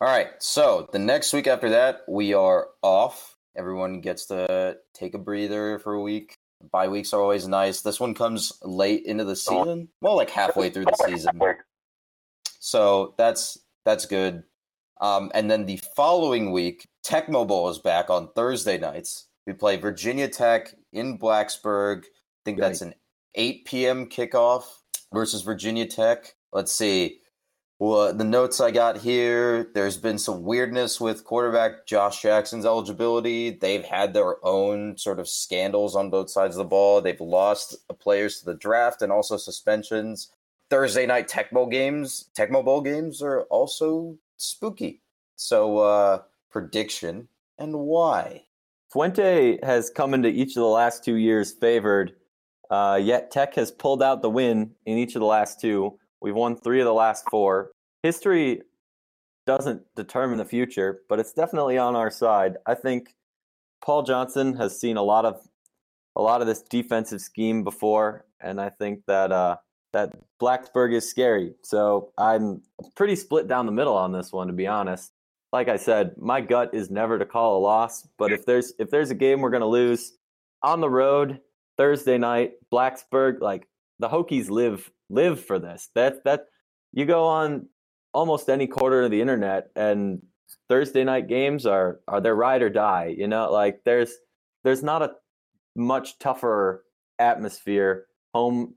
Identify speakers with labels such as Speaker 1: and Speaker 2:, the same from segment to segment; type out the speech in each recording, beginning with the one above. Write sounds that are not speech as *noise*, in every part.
Speaker 1: All right. So the next week after that, we are off. Everyone gets to take a breather for a week. Bye weeks are always nice. This one comes late into the season, well, like halfway through the season. So that's that's good. Um, and then the following week, Tecmo Bowl is back on Thursday nights. We play Virginia Tech in Blacksburg. I think that's an 8 p.m. kickoff versus Virginia Tech. Let's see. Well, the notes I got here, there's been some weirdness with quarterback Josh Jackson's eligibility. They've had their own sort of scandals on both sides of the ball. They've lost players to the draft and also suspensions. Thursday night Tecmo games, Tecmo Bowl games are also spooky. So, uh, prediction and why?
Speaker 2: Fuente has come into each of the last two years favored, uh, yet Tech has pulled out the win in each of the last two. We've won three of the last four. History doesn't determine the future, but it's definitely on our side. I think Paul Johnson has seen a lot of a lot of this defensive scheme before, and I think that uh, that Blacksburg is scary. So I'm pretty split down the middle on this one, to be honest. Like I said, my gut is never to call a loss, but if there's if there's a game we're gonna lose on the road Thursday night, Blacksburg, like the Hokies live live for this. That that you go on almost any quarter of the internet and Thursday night games are are their ride or die. You know, like there's there's not a much tougher atmosphere, home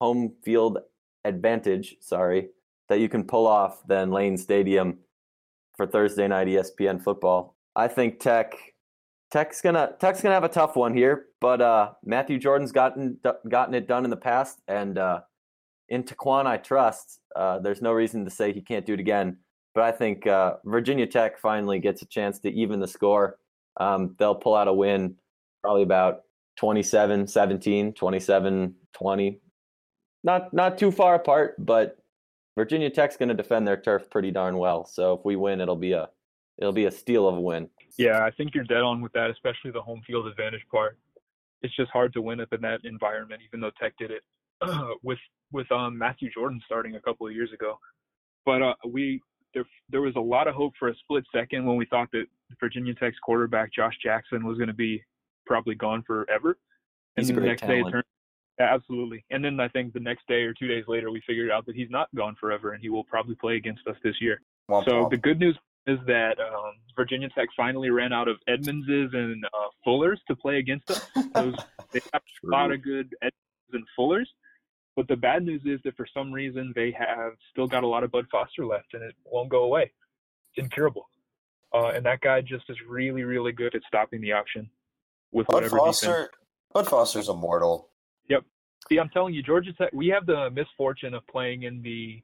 Speaker 2: home field advantage, sorry, that you can pull off than Lane Stadium for Thursday night ESPN football. I think Tech Tech's gonna Tech's gonna have a tough one here, but uh, Matthew Jordan's gotten gotten it done in the past, and uh, in TaQuon I trust. Uh, there's no reason to say he can't do it again. But I think uh, Virginia Tech finally gets a chance to even the score. Um, they'll pull out a win, probably about 27 17, 27 20. Not, not too far apart, but Virginia Tech's going to defend their turf pretty darn well. So if we win, it'll be a it'll be a steal of a win.
Speaker 3: Yeah, I think you're dead on with that, especially the home field advantage part. It's just hard to win up in that environment, even though Tech did it uh, *clears throat* with with um, Matthew Jordan starting a couple of years ago. But uh, we there there was a lot of hope for a split second when we thought that Virginia Tech's quarterback Josh Jackson was going to be probably gone forever.
Speaker 2: And
Speaker 3: then
Speaker 2: the
Speaker 3: next talent. day it turned yeah, absolutely. And then I think the next day or two days later, we figured out that he's not gone forever and he will probably play against us this year.
Speaker 1: Womp
Speaker 3: so
Speaker 1: womp.
Speaker 3: the good news is that um, Virginia Tech finally ran out of Edmondses and uh, Fullers to play against us. Those, they have a *laughs* lot of good Edmonds and Fullers. But the bad news is that for some reason they have still got a lot of Bud Foster left and it won't go away. It's incurable. Uh, and that guy just is really, really good at stopping the option with
Speaker 1: Bud
Speaker 3: whatever
Speaker 1: Foster,
Speaker 3: defense.
Speaker 1: Bud Foster's immortal.
Speaker 3: Yep. See, I'm telling you, Georgia Tech. We have the misfortune of playing in the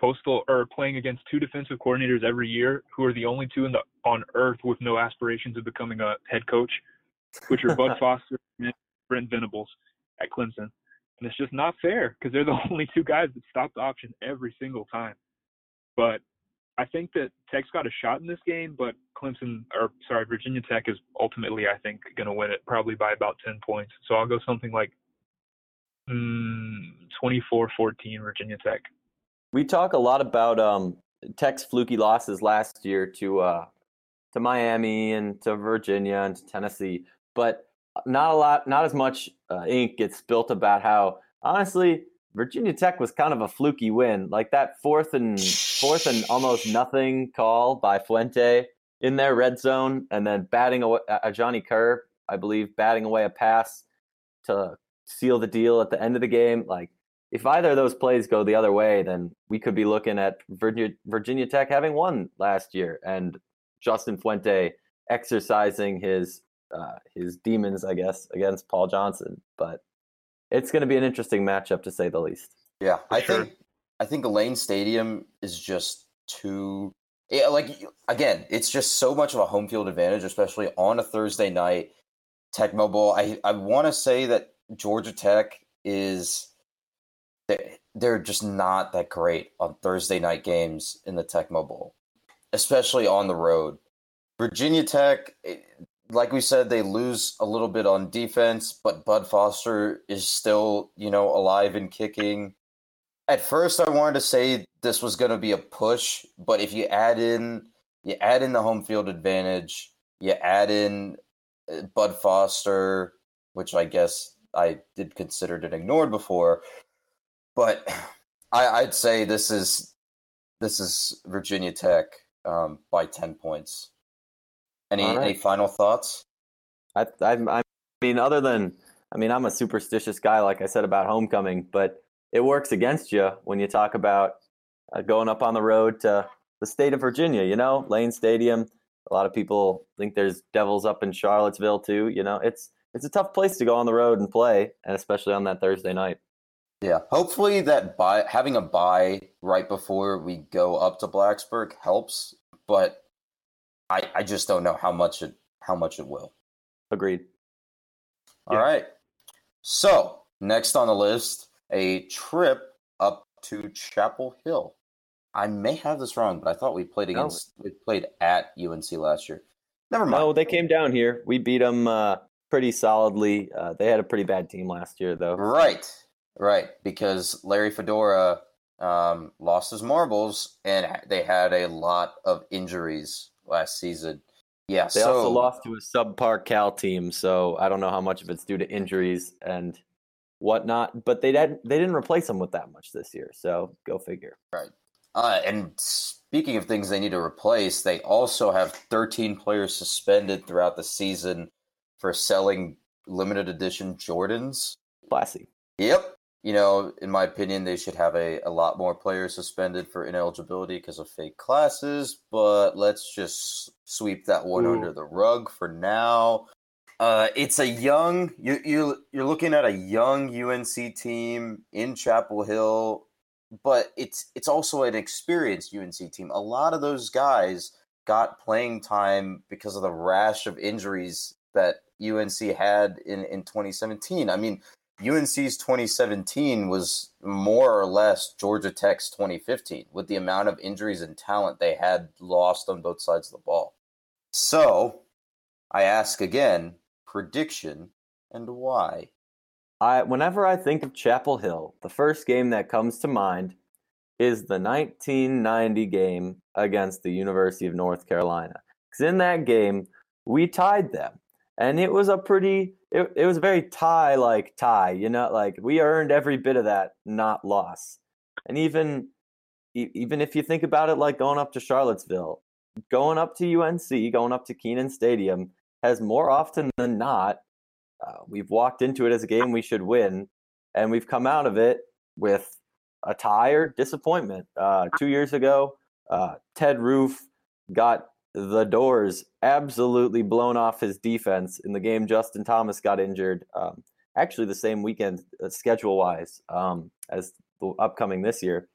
Speaker 3: coastal or playing against two defensive coordinators every year, who are the only two in the on earth with no aspirations of becoming a head coach, which are Bud *laughs* Foster and Brent Venables at Clemson. And it's just not fair because they're the *laughs* only two guys that stop the option every single time. But I think that Tech's got a shot in this game, but Clemson, or sorry, Virginia Tech is ultimately, I think, going to win it probably by about 10 points. So I'll go something like mm, 24 14 Virginia Tech.
Speaker 2: We talk a lot about um, Tech's fluky losses last year to uh, to Miami and to Virginia and to Tennessee, but not a lot, not as much uh, ink gets spilt about how honestly Virginia Tech was kind of a fluky win, like that fourth and fourth and almost nothing call by Fuente in their red zone, and then batting away a Johnny Kerr, I believe, batting away a pass to seal the deal at the end of the game. Like if either of those plays go the other way, then we could be looking at Virginia, Virginia Tech having won last year and Justin Fuente exercising his uh, his demons, I guess, against Paul Johnson. But it's going to be an interesting matchup to say the least.
Speaker 1: Yeah, I
Speaker 3: sure.
Speaker 1: think I think Lane Stadium is just too. Yeah, like again, it's just so much of a home field advantage, especially on a Thursday night. Tecmo Bowl, I I want to say that Georgia Tech is they- they're just not that great on Thursday night games in the Tecmo Bowl, especially on the road. Virginia Tech, eh, like we said, they lose a little bit on defense, but Bud Foster is still, you know, alive and kicking. at first I wanted to say this was going to be a push, but if you add in you add in the home field advantage, you add in uh, Bud Foster, which I guess I did considered and ignored before, but *sighs* I, would say this is this is Virginia Tech um, by ten points. Any right. any final thoughts?
Speaker 2: I, I I mean, other than I mean, I'm a superstitious guy, like I said about homecoming, but it works against you when you talk about uh, going up on the road to the state of Virginia. You know, Lane Stadium. A lot of people think there's devils up in Charlottesville too. You know, it's it's a tough place to go on the road and play, and especially on that Thursday night.
Speaker 1: Yeah, hopefully that by having a bye right before we go up to Blacksburg helps, but I I just don't know how much it how much it will.
Speaker 2: Agreed.
Speaker 1: All yeah. right. So next on the list, a trip up to Chapel Hill. I may have this wrong, but I thought we played against no. we played at UNC last year. Never mind.
Speaker 2: No, they came down here. We beat them uh, pretty solidly. Uh, they had a pretty bad team last year, though.
Speaker 1: Right, right. Because Larry Fedora um, lost his marbles, and they had a lot of injuries last season. Yeah,
Speaker 2: they so, also lost to a subpar Cal team, so I don't know how much of it's due to injuries and whatnot. But they didn't they didn't replace them with that much this year, so go figure.
Speaker 1: Right. Uh, and speaking of things they need to replace, they also have 13 players suspended throughout the season for selling limited edition Jordans.
Speaker 2: Classy.
Speaker 1: Yep. You know, in my opinion, they should have a, a lot more players suspended for ineligibility because of fake classes, but let's just sweep that one Ooh. under the rug for now. Uh, it's a young you you you're looking at a young UNC team in Chapel Hill but it's it's also an experienced UNC team. A lot of those guys got playing time because of the rash of injuries that UNC had in, in 2017. I mean, UNC's 2017 was more or less Georgia Tech's 2015 with the amount of injuries and talent they had lost on both sides of the ball. So, I ask again, prediction and why?
Speaker 2: I whenever I think of Chapel Hill, the first game that comes to mind is the 1990 game against the University of North Carolina. Because in that game, we tied them, and it was a pretty, it, it was a very tie like tie. You know, like we earned every bit of that, not loss. And even even if you think about it, like going up to Charlottesville, going up to UNC, going up to Kenan Stadium, has more often than not uh, we've walked into it as a game we should win, and we've come out of it with a tire disappointment. Uh, two years ago, uh, Ted Roof got the doors absolutely blown off his defense in the game. Justin Thomas got injured. Um, actually, the same weekend, uh, schedule wise, um, as the upcoming this year.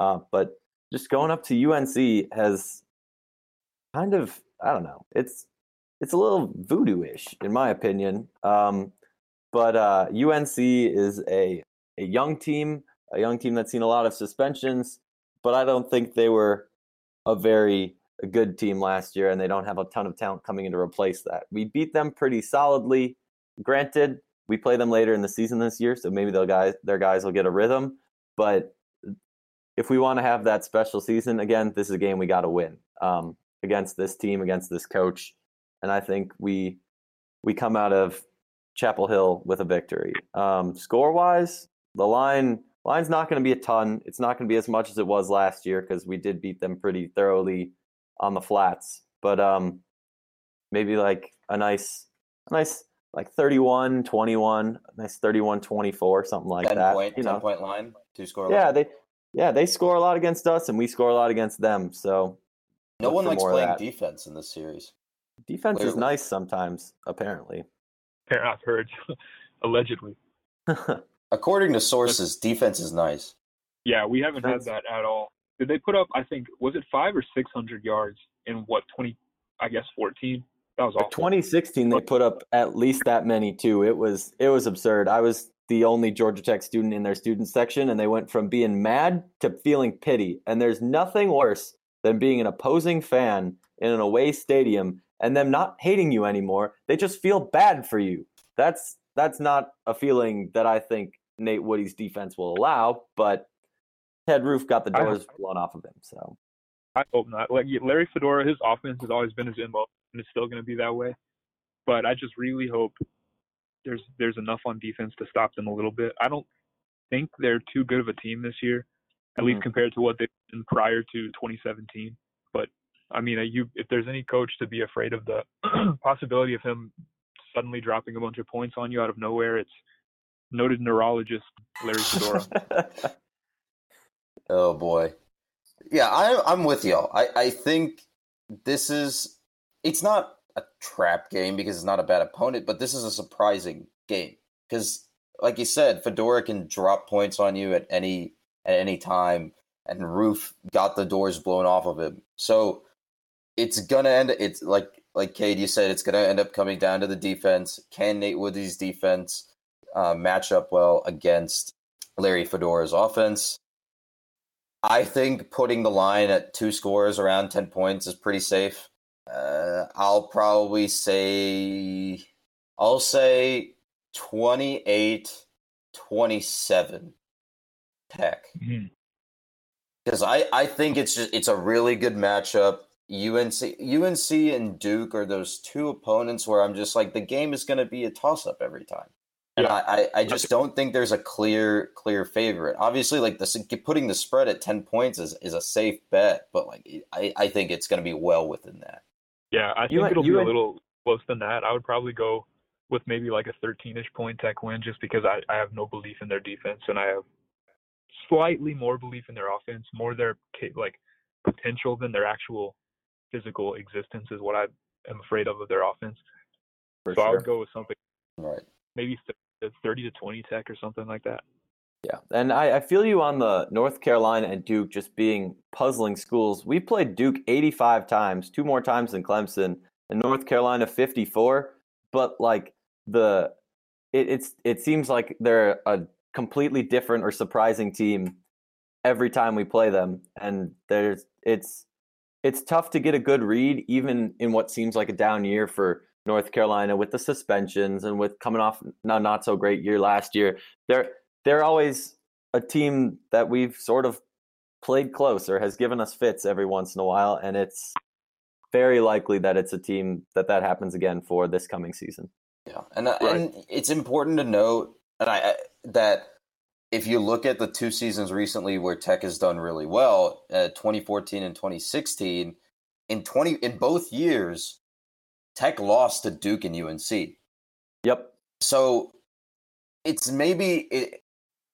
Speaker 2: Uh, but just going up to UNC has kind of I don't know. It's it's a little voodoo-ish in my opinion. Um, but uh, UNC is a a young team, a young team that's seen a lot of suspensions, but I don't think they were a very a good team last year, and they don't have a ton of talent coming in to replace that. We beat them pretty solidly. Granted, we play them later in the season this year, so maybe they'll guys their guys will get a rhythm. But if we want to have that special season again, this is a game we got to win um, against this team, against this coach and I think we we come out of Chapel Hill with a victory. Um, score wise, the line line's not going to be a ton. It's not going to be as much as it was last year because we did beat them pretty thoroughly on the flats. But um, maybe like a nice, a nice like 31 21 nice 31 24 something like 10 that
Speaker 1: point, you know point line two score
Speaker 2: yeah line. they yeah they score a lot against us and we score a lot against them so
Speaker 1: no one likes playing defense in this series
Speaker 2: Defense Clearly. is nice sometimes, apparently.
Speaker 3: I've heard, *laughs* allegedly. *laughs*
Speaker 1: According to sources, defense is nice.
Speaker 3: Yeah, we haven't had that at all. Did they put up? I think was it five or six hundred yards in what twenty? I guess fourteen. That was awful.
Speaker 2: 2016, they put up at least that many too. It was it was absurd. I was the only Georgia Tech student in their student section, and they went from being mad to feeling pity. And there's nothing worse than being an opposing fan in an away stadium and them not hating you anymore. They just feel bad for you. That's that's not a feeling that I think Nate Woody's defense will allow, but Ted Roof got the
Speaker 3: I
Speaker 2: doors blown off of him. So
Speaker 3: I hope not. Like Larry Fedora, his offense has always been his MO, and it's still going to be that way. But I just really hope there's there's enough on defense to stop them a little bit. I don't think they're too good of a team this year, at least
Speaker 2: Mhm.
Speaker 3: compared to what they've been prior to 2017. But I mean, uh, you if there's any coach to be afraid of the *clears throat* possibility of him suddenly dropping a bunch of points on you out of nowhere, it's noted neurologist Larry Fedora. *laughs*
Speaker 1: Oh boy. Yeah, I, I'm with y'all. I, I think this is it's not a trap game because it's not a bad opponent, but this is a surprising game because, like you said, Fedora can drop points on you at any at any time, and Roof got the doors blown off of him. So it's gonna end. It's like like Cade, you said, it's gonna end up coming down to the defense. Can Nate Woody's defense uh, match up well against Larry Fedora's offense? I think putting the line at two scores around 10 points is pretty safe. Uh, I'll probably say, I'll say 28 27 Tech.
Speaker 3: Mhm.
Speaker 1: Because I, I think it's just, it's a really good matchup. UNC, UNC and Duke are those two opponents where I'm just like, the game is going to be a toss up every time. And
Speaker 3: Yeah.
Speaker 1: I, I, I just don't think there's a clear clear favorite. Obviously, like the putting the spread at ten points is, is a safe bet, but like I, I think it's going to be well within that.
Speaker 3: Yeah, I
Speaker 2: You
Speaker 3: think
Speaker 2: went-
Speaker 3: it'll
Speaker 2: you
Speaker 3: be a little close than that. I would probably go with maybe like a 13ish point tech win just because I, I have no belief in their defense and I have slightly more belief in their offense, more their like potential than their actual physical existence is what I am afraid of of their offense.
Speaker 2: for
Speaker 3: so I
Speaker 2: sure.
Speaker 3: would go with something
Speaker 1: Right.
Speaker 3: maybe th- 30 to 20 tech or something like that.
Speaker 2: Yeah, and I, I feel you on the North Carolina and Duke just being puzzling schools. We played Duke 85 times, two more times than Clemson, and North Carolina 54. But like the, it, it's it seems like they're a completely different or surprising team every time we play them, and there's it's it's tough to get a good read even in what seems like a down year for North Carolina with the suspensions and with coming off a not so great year last year. They're they're always a team that we've sort of played close or has given us fits every once in a while, and it's very likely that it's a team that that happens again for this coming season.
Speaker 1: Yeah, and uh,
Speaker 3: Right.
Speaker 1: and it's important to note, and I, I that if you look at the two seasons recently where Tech has done really well, uh, 2014 and 2016, in 20 in both years, Tech lost to Duke and UNC.
Speaker 2: Yep.
Speaker 1: So it's maybe it,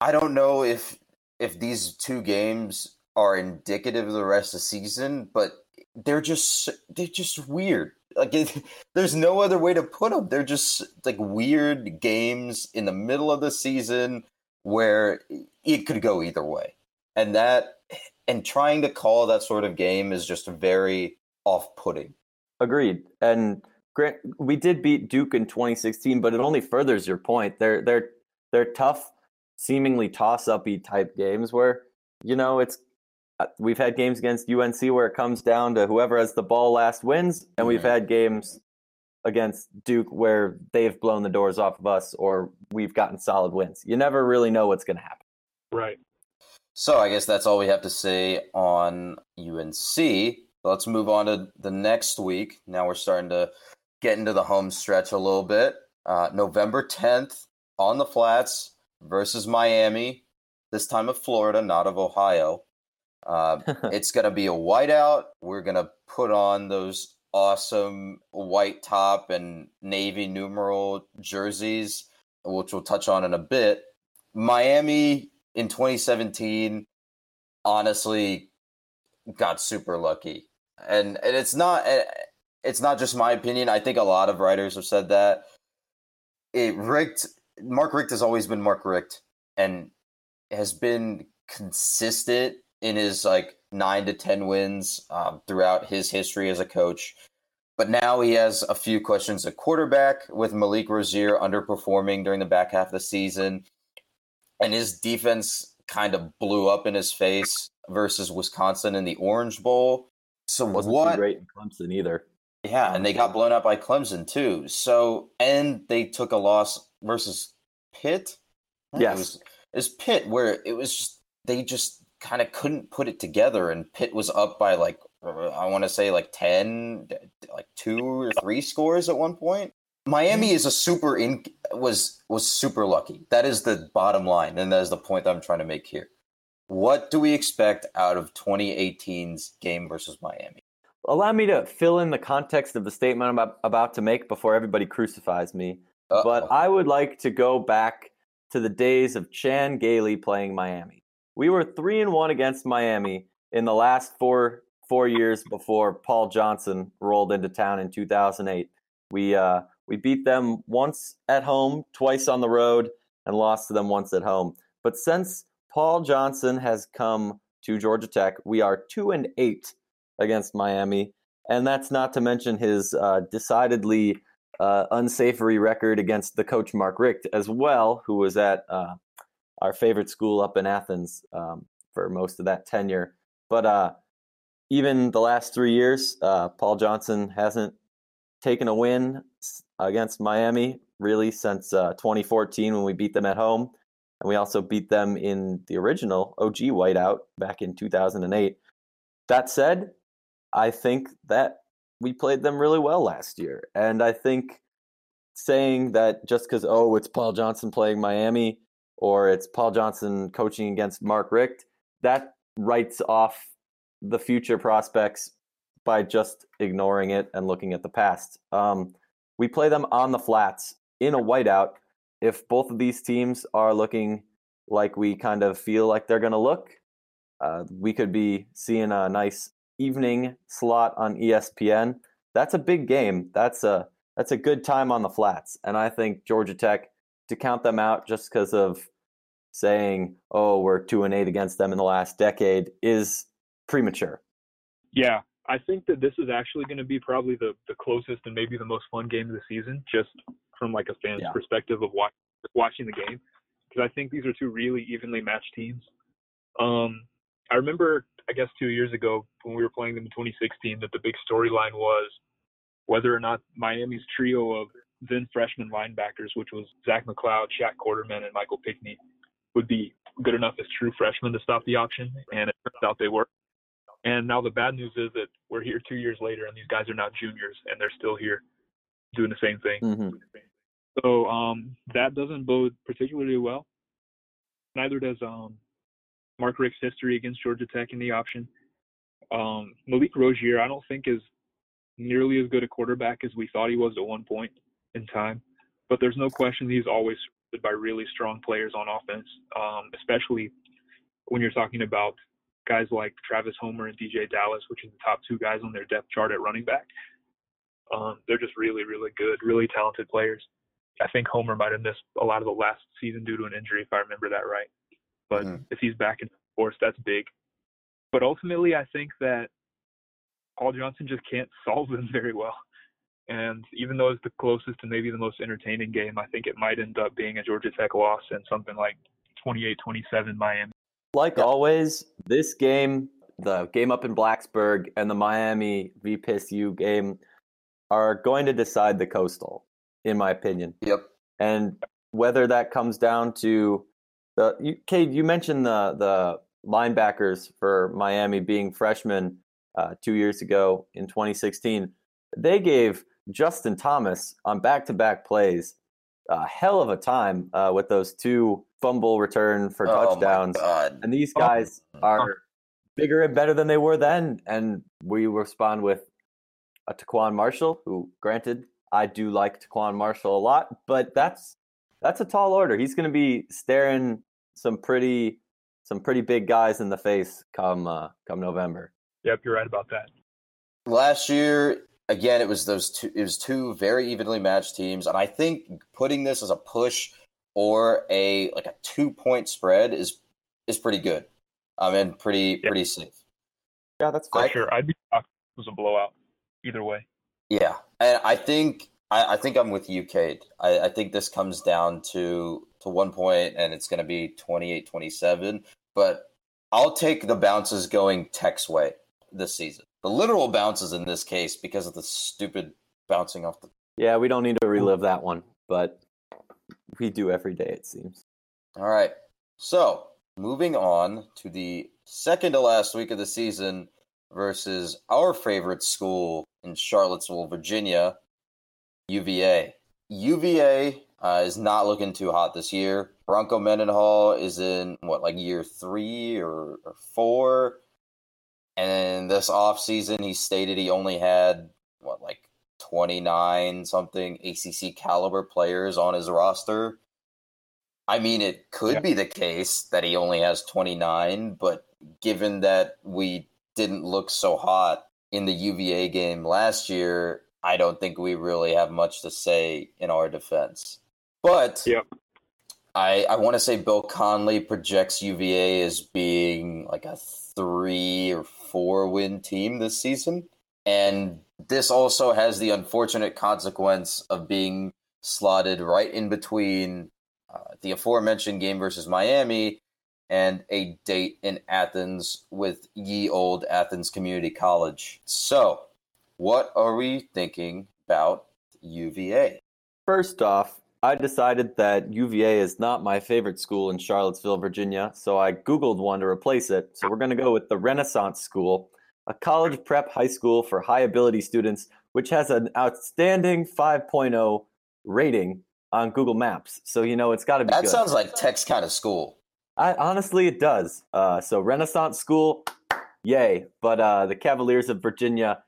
Speaker 1: I don't know if if these two games are indicative of the rest of the season, but they're just they're just weird. Like it, *laughs* there's no other way to put them. They're just like weird games in the middle of the season where it could go either way. And that and trying to call that sort of game is just very off-putting.
Speaker 2: Agreed. And Grant, we did beat Duke in 2016, but it only furthers your point. They're they're they're tough, seemingly toss-uppy type games where you know it's. uh, We've had games against UNC where it comes down to whoever has the ball last wins, and we've had games against Duke where they've blown the doors off of us, or we've gotten solid wins. You never really know what's going to happen.
Speaker 3: Right.
Speaker 1: So I guess that's all we have to say on UNC. Let's move on to the next week. Now we're starting to get into the home stretch a little bit. Uh, November 10th on the flats versus Miami, this time of Florida, not of Ohio. Uh, *laughs* it's going to be a whiteout. We're going to put on those awesome white top and navy numeral jerseys, which we'll touch on in a bit. Miami in 2017 honestly got super lucky. And and it's not eh, it's not just my opinion. I think a lot of writers have said that. It Richt Mark Richt has always been Mark Richt and has been consistent in his like nine to ten wins um, throughout his history as a coach. But now he has a few questions at quarterback with Malik Rosier underperforming during the back half of the season. And his defense kind of blew up in his face versus Wisconsin in the Orange Bowl. So
Speaker 2: Wasn't
Speaker 1: what?
Speaker 2: great in Clemson either.
Speaker 1: Yeah, and they got blown out by Clemson too. So and they took a loss versus Pitt.
Speaker 2: Yes.
Speaker 1: it was, it was Pitt where it was just they just kind of couldn't put it together, and Pitt was up by like I want to say like ten, like two or three scores at one point. Miami is a super in was was super lucky. That is the bottom line, and that is the point that I'm trying to make here. What do we expect out of 2018's game versus Miami?
Speaker 2: Allow me to fill in the context of the statement I'm about to make before everybody crucifies me. Uh-oh. But I would like to go back to the days of Chan Gailey playing Miami. We were three and one against Miami in the last four four years before Paul Johnson rolled into town in 2008. We uh, we beat them once at home, twice on the road, and lost to them once at home. But since Paul Johnson has come to Georgia Tech, we are two and eight against Miami, and that's not to mention his uh, decidedly uh, unsavory record against the coach Mark Richt as well, who was at uh, our favorite school up in Athens um, for most of that tenure. But uh, even the last three years, uh, Paul Johnson hasn't taken a win against Miami really since uh, 2014 when we beat them at home. And we also beat them in the original OG whiteout back in 2008. That said, I think that we played them really well last year. And I think saying that just because, oh, it's Paul Johnson playing Miami or it's Paul Johnson coaching against Mark Richt, that writes off the future prospects by just ignoring it and looking at the past. Um, we play them on the flats in a whiteout. If both of these teams are looking like we kind of feel like they're going to look, uh, we could be seeing a nice evening slot on ESPN. That's a big game. That's a that's a good time on the flats, and I think Georgia Tech to count them out just because of saying, "Oh, we're two and eight against them in the last decade" is premature.
Speaker 3: Yeah, I think that this is actually going to be probably the the closest and maybe the most fun game of the season, just from like a fan's yeah. perspective of watch, watching the game, because I think these are two really evenly matched teams. Um, I remember, I guess, two years ago when we were playing them in 2016, that the big storyline was whether or not Miami's trio of then freshman linebackers, which was Zach McCloud, Shaq Quarterman, and Michael Pinckney, would be good enough as true freshmen to stop the option, and it turns out they were. And now the bad news is that we're here two years later, and these guys are not juniors, and they're still here doing the same thing. Mm-hmm. So um, that doesn't bode particularly well. Neither does um, Mark Richt's history against Georgia Tech in the option. Um, Malik Rosier, I don't think is nearly as good a quarterback as we thought he was at one point in time. But there's no question he's always by really strong players on offense, um, especially when you're talking about guys like Travis Homer and DJ Dallas, which are the top two guys on their depth chart at running back. Um, they're just really, really good, really talented players. I think Homer might have missed a lot of the last season due to an injury, if I remember that right. But mm-hmm. if he's back in force, that's big. But ultimately, I think that Paul Johnson just can't *laughs* solve them very well. And even though it's the closest and maybe the most entertaining game, I think it might end up being a Georgia Tech loss and something like 28-27 Miami.
Speaker 2: Like always, this game, the game up in Blacksburg and the Miami VPSU game are going to decide the coastal, in my opinion.
Speaker 1: Yep.
Speaker 2: And whether that comes down to the you, Cade, you mentioned the the linebackers for Miami being freshmen uh, two years ago in 2016. They gave Justin Thomas on back-to-back plays a hell of a time uh, with those two fumble return for oh touchdowns. And these oh. guys are bigger and better than they were then. And we respond with a TaQuon Marshall, who, granted, I do like TaQuon Marshall a lot, but that's that's a tall order. He's going to be staring some pretty some pretty big guys in the face come uh, come November.
Speaker 3: Yep, you're right about that.
Speaker 1: Last year, again, it was those two. It was two very evenly matched teams, and I think putting this as a push or a like a two point spread is is pretty good. I mean, pretty pretty safe.
Speaker 2: Yeah, that's
Speaker 3: for sure. I'd be shocked if it was a blowout either way.
Speaker 1: Yeah, and I think I, I think I'm with you, Cade. I, I think this comes down to to one point, and it's going to be 28-27. But I'll take the bounces going Tech's way this season. The literal bounces in this case because of the stupid bouncing off the.
Speaker 2: Yeah, we don't need to relive that one, but we do every day, it seems.
Speaker 1: All right. So moving on to the second to last week of the season versus our favorite school in Charlottesville, Virginia, UVA. UVA uh, is not looking too hot this year. Bronco Mendenhall is in what, like year three or, or four? And this offseason, he stated he only had, what, like 29 something ACC caliber players on his roster. I mean, it could yeah. be the case that he only has 29, but given that we didn't look so hot in the UVA game last year, I don't think we really have much to say in our defense. But
Speaker 3: yep.
Speaker 1: I, I want to say Bill Connelly projects UVA as being like a three or four win team this season. And this also has the unfortunate consequence of being slotted right in between uh, the aforementioned game versus Miami and a date in Athens with ye old Athens Community College. So, what are we thinking about UVA?
Speaker 2: First off, I decided that UVA is not my favorite school in Charlottesville, Virginia, so I Googled one to replace it. So we're going to go with the Renaissance School, a college prep high school for high ability students, which has an outstanding 5.0 rating on Google Maps. So, you know, it's got to be
Speaker 1: That
Speaker 2: good.
Speaker 1: sounds like Tech's kind of school.
Speaker 2: I, honestly, it does. Uh, so, Renaissance School, yay. But uh, the Cavaliers of Virginia,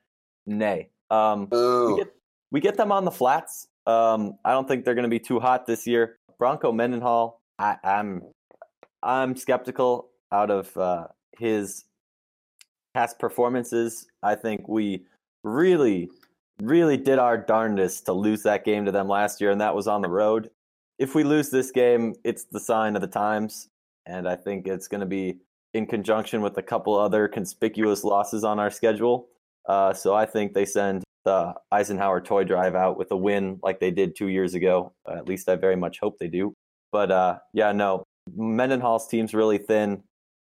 Speaker 2: nay. Um,
Speaker 1: Ooh.
Speaker 2: we, get, we get them on the flats. Um, I don't think they're going to be too hot this year. Bronco Mendenhall, I, I'm I'm skeptical out of uh, his past performances. I think we really, really did our darndest to lose that game to them last year, and that was on the road. If we lose this game, it's the sign of the times, and I think it's going to be in conjunction with a couple other conspicuous losses on our schedule. Uh, so I think they send the Eisenhower toy drive out with a win like they did two years ago. Uh, at least I very much hope they do. But uh, yeah, no, Mendenhall's team's really thin,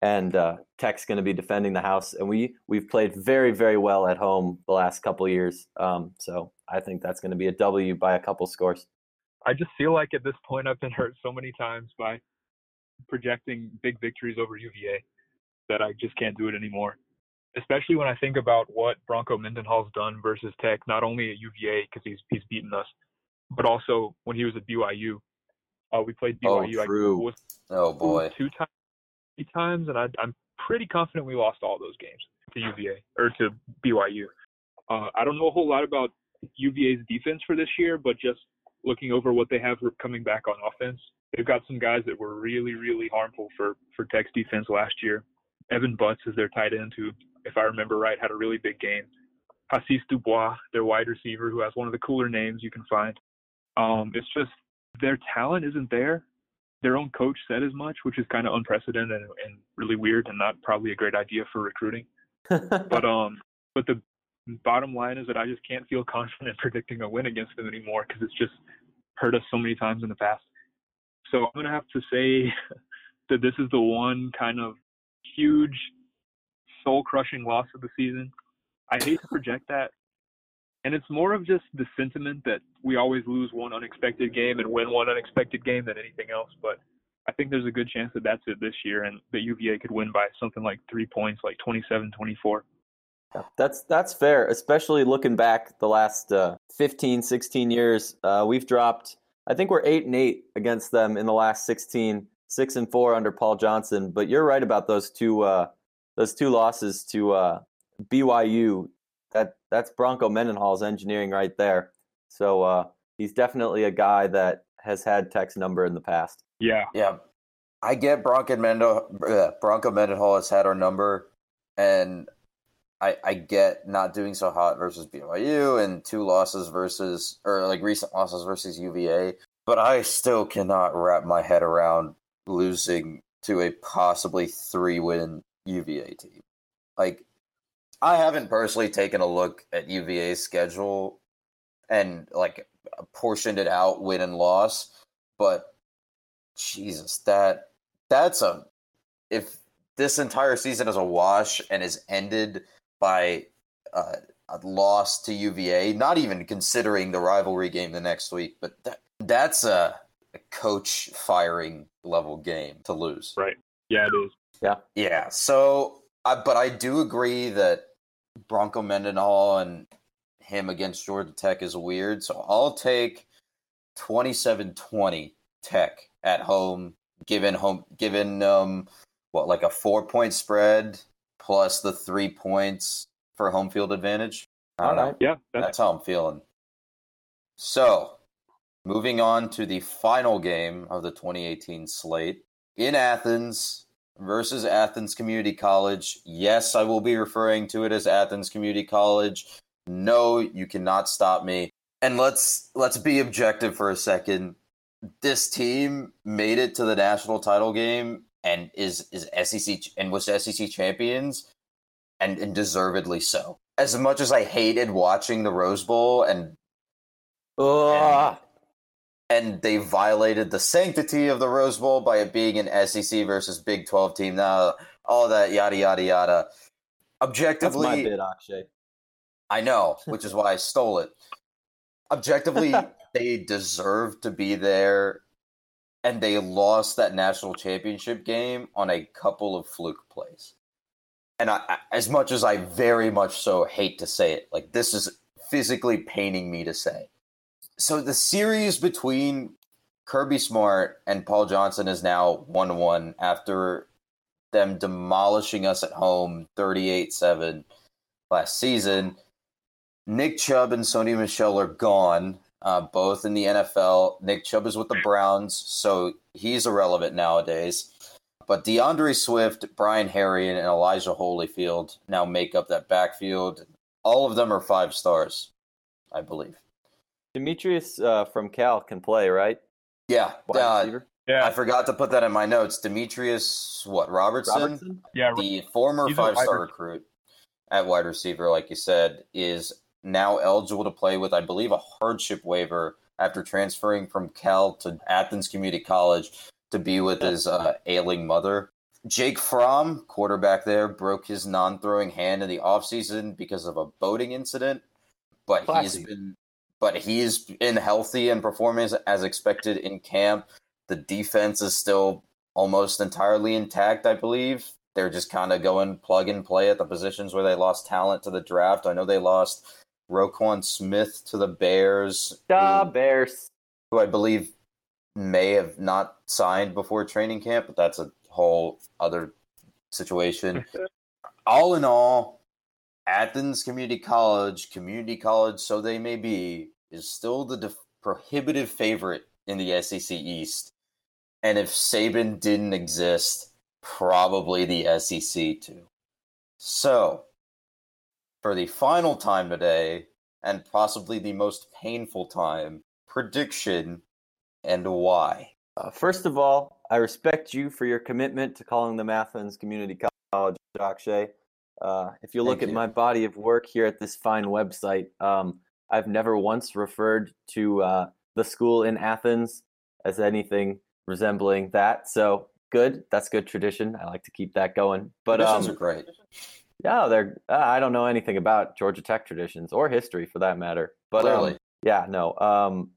Speaker 2: and uh, Tech's going to be defending the house. And we we've played very very well at home the last couple years. Um, so I think that's going to be a W by a couple scores.
Speaker 3: I just feel like at this point I've been hurt so many times by projecting big victories over UVA that I just can't do it anymore especially when I think about what Bronco Mendenhall's done versus Tech, not only at UVA because he's he's beaten us, but also when he was at BYU. Uh, we played BYU.
Speaker 1: Oh, true. Oh boy.
Speaker 3: Two times, three times, and I, I'm pretty confident we lost all those games to UVA or to BYU. Uh, I don't know a whole lot about UVA's defense for this year, but just looking over what they have coming back on offense, they've got some guys that were really, really harmful for for Tech's defense last year. Evan Butts is their tight end, who if I remember right, had a really big game. Hasise Dubois, their wide receiver, who has one of the cooler names you can find. Um, it's just their talent isn't there. Their own coach said as much, which is kind of unprecedented and, and really weird, and not probably a great idea for recruiting. *laughs* but um, but the bottom line is that I just can't feel *laughs* confident predicting a win against them anymore because it's just hurt us so many times in the past. So I'm gonna have to say *laughs* that this is the one kind of huge soul crushing loss of the season. I hate to project that. And it's more of just the sentiment that we always lose one unexpected game and win one unexpected game than anything else. But I think there's a good chance that that's it this year and that UVA could win by something like three points, like 27 24.
Speaker 2: That's that's fair, especially looking back the last uh, 15, 16 years. Uh, we've dropped, I think we're eight and eight against them in the last 16, six and four under Paul Johnson. But you're right about those two uh, those two losses to uh, BYU, that that's Bronco Mendenhall's engineering right there. So uh, he's definitely a guy that has had Tech's number in the past.
Speaker 3: Yeah,
Speaker 1: yeah. I get Bronco Mendenhall. Uh, Bronco Mendenhall has had our number, and I, I get not doing so hot versus BYU and two losses versus or like recent losses versus UVA. But I still cannot wrap my head around losing to a possibly three win UVA team. Like, I haven't personally taken a look at UVA's schedule and like portioned it out win and loss, but Jesus, that that's a if this entire season is a wash and is ended by uh, a loss to UVA, not even considering the rivalry game the next week, but that, that's a, a coach firing level game to lose.
Speaker 3: Right. Yeah, it is.
Speaker 1: Yeah. Yeah. So, uh, but I do agree that Bronco Mendenhall and him against Georgia Tech is weird. So I'll take 27-20 Tech at home, given home, given um, what like a four point spread plus the three points for home field advantage. I don't know.
Speaker 2: Alright.
Speaker 3: Yeah, that's,
Speaker 1: That's how I'm feeling. So, moving on to the final game of the 2018 slate in Athens versus Athens Community College. Yes, I will be referring to it as Athens Community College. No, you cannot stop me. And let's let's be objective for a second. This team made it to the national title game and is is SEC and was SEC champions and, and deservedly so. As much as I hated watching the Rose Bowl and and they violated the sanctity of the Rose Bowl by it being an SEC versus Big 12 team. Now, all that yada yada yada.
Speaker 2: That's my
Speaker 1: Objectively,
Speaker 2: bid, Akshay.
Speaker 1: I know, *laughs* which is why I stole it. Objectively, *laughs* they deserve to be there, and they lost that national championship game on a couple of fluke plays. And I, I- as much as I very much so hate to say it, like this is physically paining me to say. So the series between Kirby Smart and Paul Johnson is now 1 1 after them demolishing us at home 38 7 last season. Nick Chubb and Sony Michel are gone, uh, both in the NFL. Nick Chubb is with the Browns, so he's irrelevant nowadays. But DeAndre Swift, Brian Herrien, and Elijah Holyfield now make up that backfield. All of them are five stars, I believe.
Speaker 2: Demetrius uh, from Cal can play, right?
Speaker 1: Yeah,
Speaker 2: Wide
Speaker 1: uh,
Speaker 2: receiver?
Speaker 3: yeah,
Speaker 1: I forgot to put that in my notes. Demetrius, what Robertson,
Speaker 2: Robertson?
Speaker 3: yeah.
Speaker 1: the former
Speaker 3: He's a wide
Speaker 1: five-star recruit at wide receiver, like you said, is now eligible to play with, I believe, a hardship waiver after transferring from Cal to Athens Community College to be with his uh, ailing mother. Jake Fromm, quarterback there, broke his non-throwing hand in the offseason because of a boating incident, but
Speaker 2: Classy.
Speaker 1: he's been but he's been healthy and performing as, as expected in camp. The defense is still almost entirely intact, I believe. They're just kind of going plug and play at the positions where they lost talent to the draft. I know they lost Roquan Smith to the Bears, who,
Speaker 2: Bears.
Speaker 1: who I believe may have not signed before training camp, but that's a whole other situation. *laughs* all in all, Athens Community College, community college, so they may be, is still the def- prohibitive favorite in the SEC East. And if Saban didn't exist, probably the SEC too. So, for the final time today, and possibly the most painful time, prediction and why.
Speaker 2: Uh, first of all, I respect you for your commitment to calling them Athens Community College, Akshay. Uh, if you look
Speaker 1: Thank
Speaker 2: at
Speaker 1: you.
Speaker 2: my body of work here at this fine website, um, I've never once referred to uh, the school in Athens as anything resembling that. So good. That's good tradition. I like to keep that going. But
Speaker 1: Traditions
Speaker 2: um,
Speaker 1: are great.
Speaker 2: yeah, they're. Uh, I don't know anything about Georgia Tech traditions or history for that matter. But um, yeah, no. Um,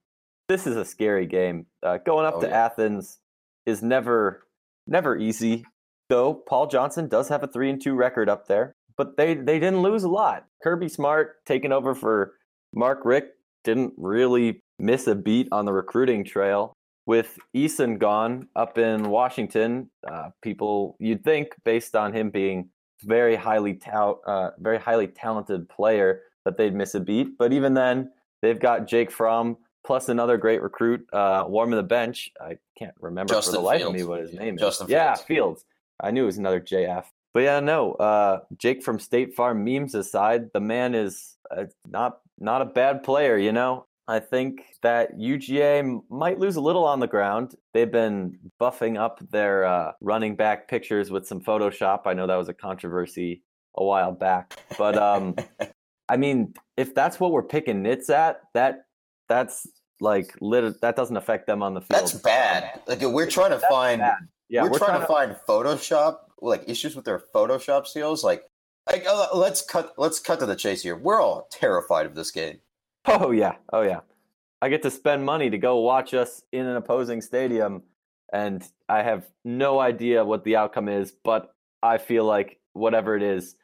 Speaker 2: this is a scary game. Uh, going up
Speaker 1: Oh,
Speaker 2: to
Speaker 1: yeah.
Speaker 2: Athens is never, never easy. Though Paul Johnson does have a three and two record up there, but they they didn't lose a lot. Kirby Smart taking over for Mark Richt didn't really miss a beat on the recruiting trail. With Eason gone up in Washington, uh, people you'd think based on him being very highly tout, uh, very highly talented player that they'd miss a beat. But even then, they've got Jake Fromm plus another great recruit, uh, warming the bench. I can't remember for the life of me what his name
Speaker 1: Justin
Speaker 2: is. Yeah,
Speaker 1: Fields.
Speaker 2: I knew it was another JF. But yeah, no. Uh, Jake from State Farm memes aside, the man is uh, not not a bad player. You know, I think that UGA might lose a little on the ground. They've been buffing up their uh, running back pictures with some Photoshop. I know that was a controversy a while back, but um, *laughs* I mean, if that's what we're picking nits at, that that's like lit- that doesn't affect them on the field.
Speaker 1: That's bad. Like we're trying to find
Speaker 2: bad. Yeah,
Speaker 1: we're, trying, to find Photoshop like issues with their Photoshop seals. Like, like uh, let's cut let's cut to the chase here. We're all terrified of this game.
Speaker 2: Oh yeah, oh yeah. I get to spend money to go watch us in an opposing stadium and I have no idea what the outcome is, but I feel like whatever it is,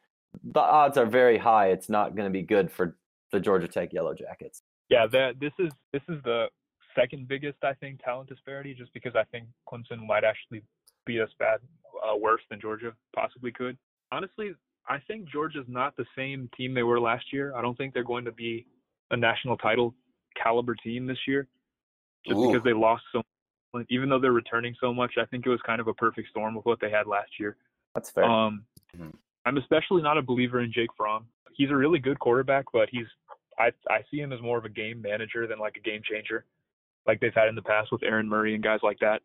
Speaker 2: the odds are very high. It's not going to be good for the Georgia Tech Yellow Jackets.
Speaker 3: Yeah, that this is this is the second biggest I think talent disparity, just because I think Clemson might actually beat us bad uh, worse than Georgia possibly could. Honestly, I think Georgia's not the same team they were last year. I don't think they're going to be a national title caliber team this year, just
Speaker 1: Ooh.
Speaker 3: because they lost so. Much. Even though they're returning so much, I think it was kind of a perfect storm with what they had last year.
Speaker 2: That's fair.
Speaker 3: Um,
Speaker 1: Mhm.
Speaker 3: I'm especially not a believer in Jake Fromm. He's a really good quarterback, but he's I I see him as more of a game manager than like a game changer, like they've had in the past with Aaron Murray and guys like that.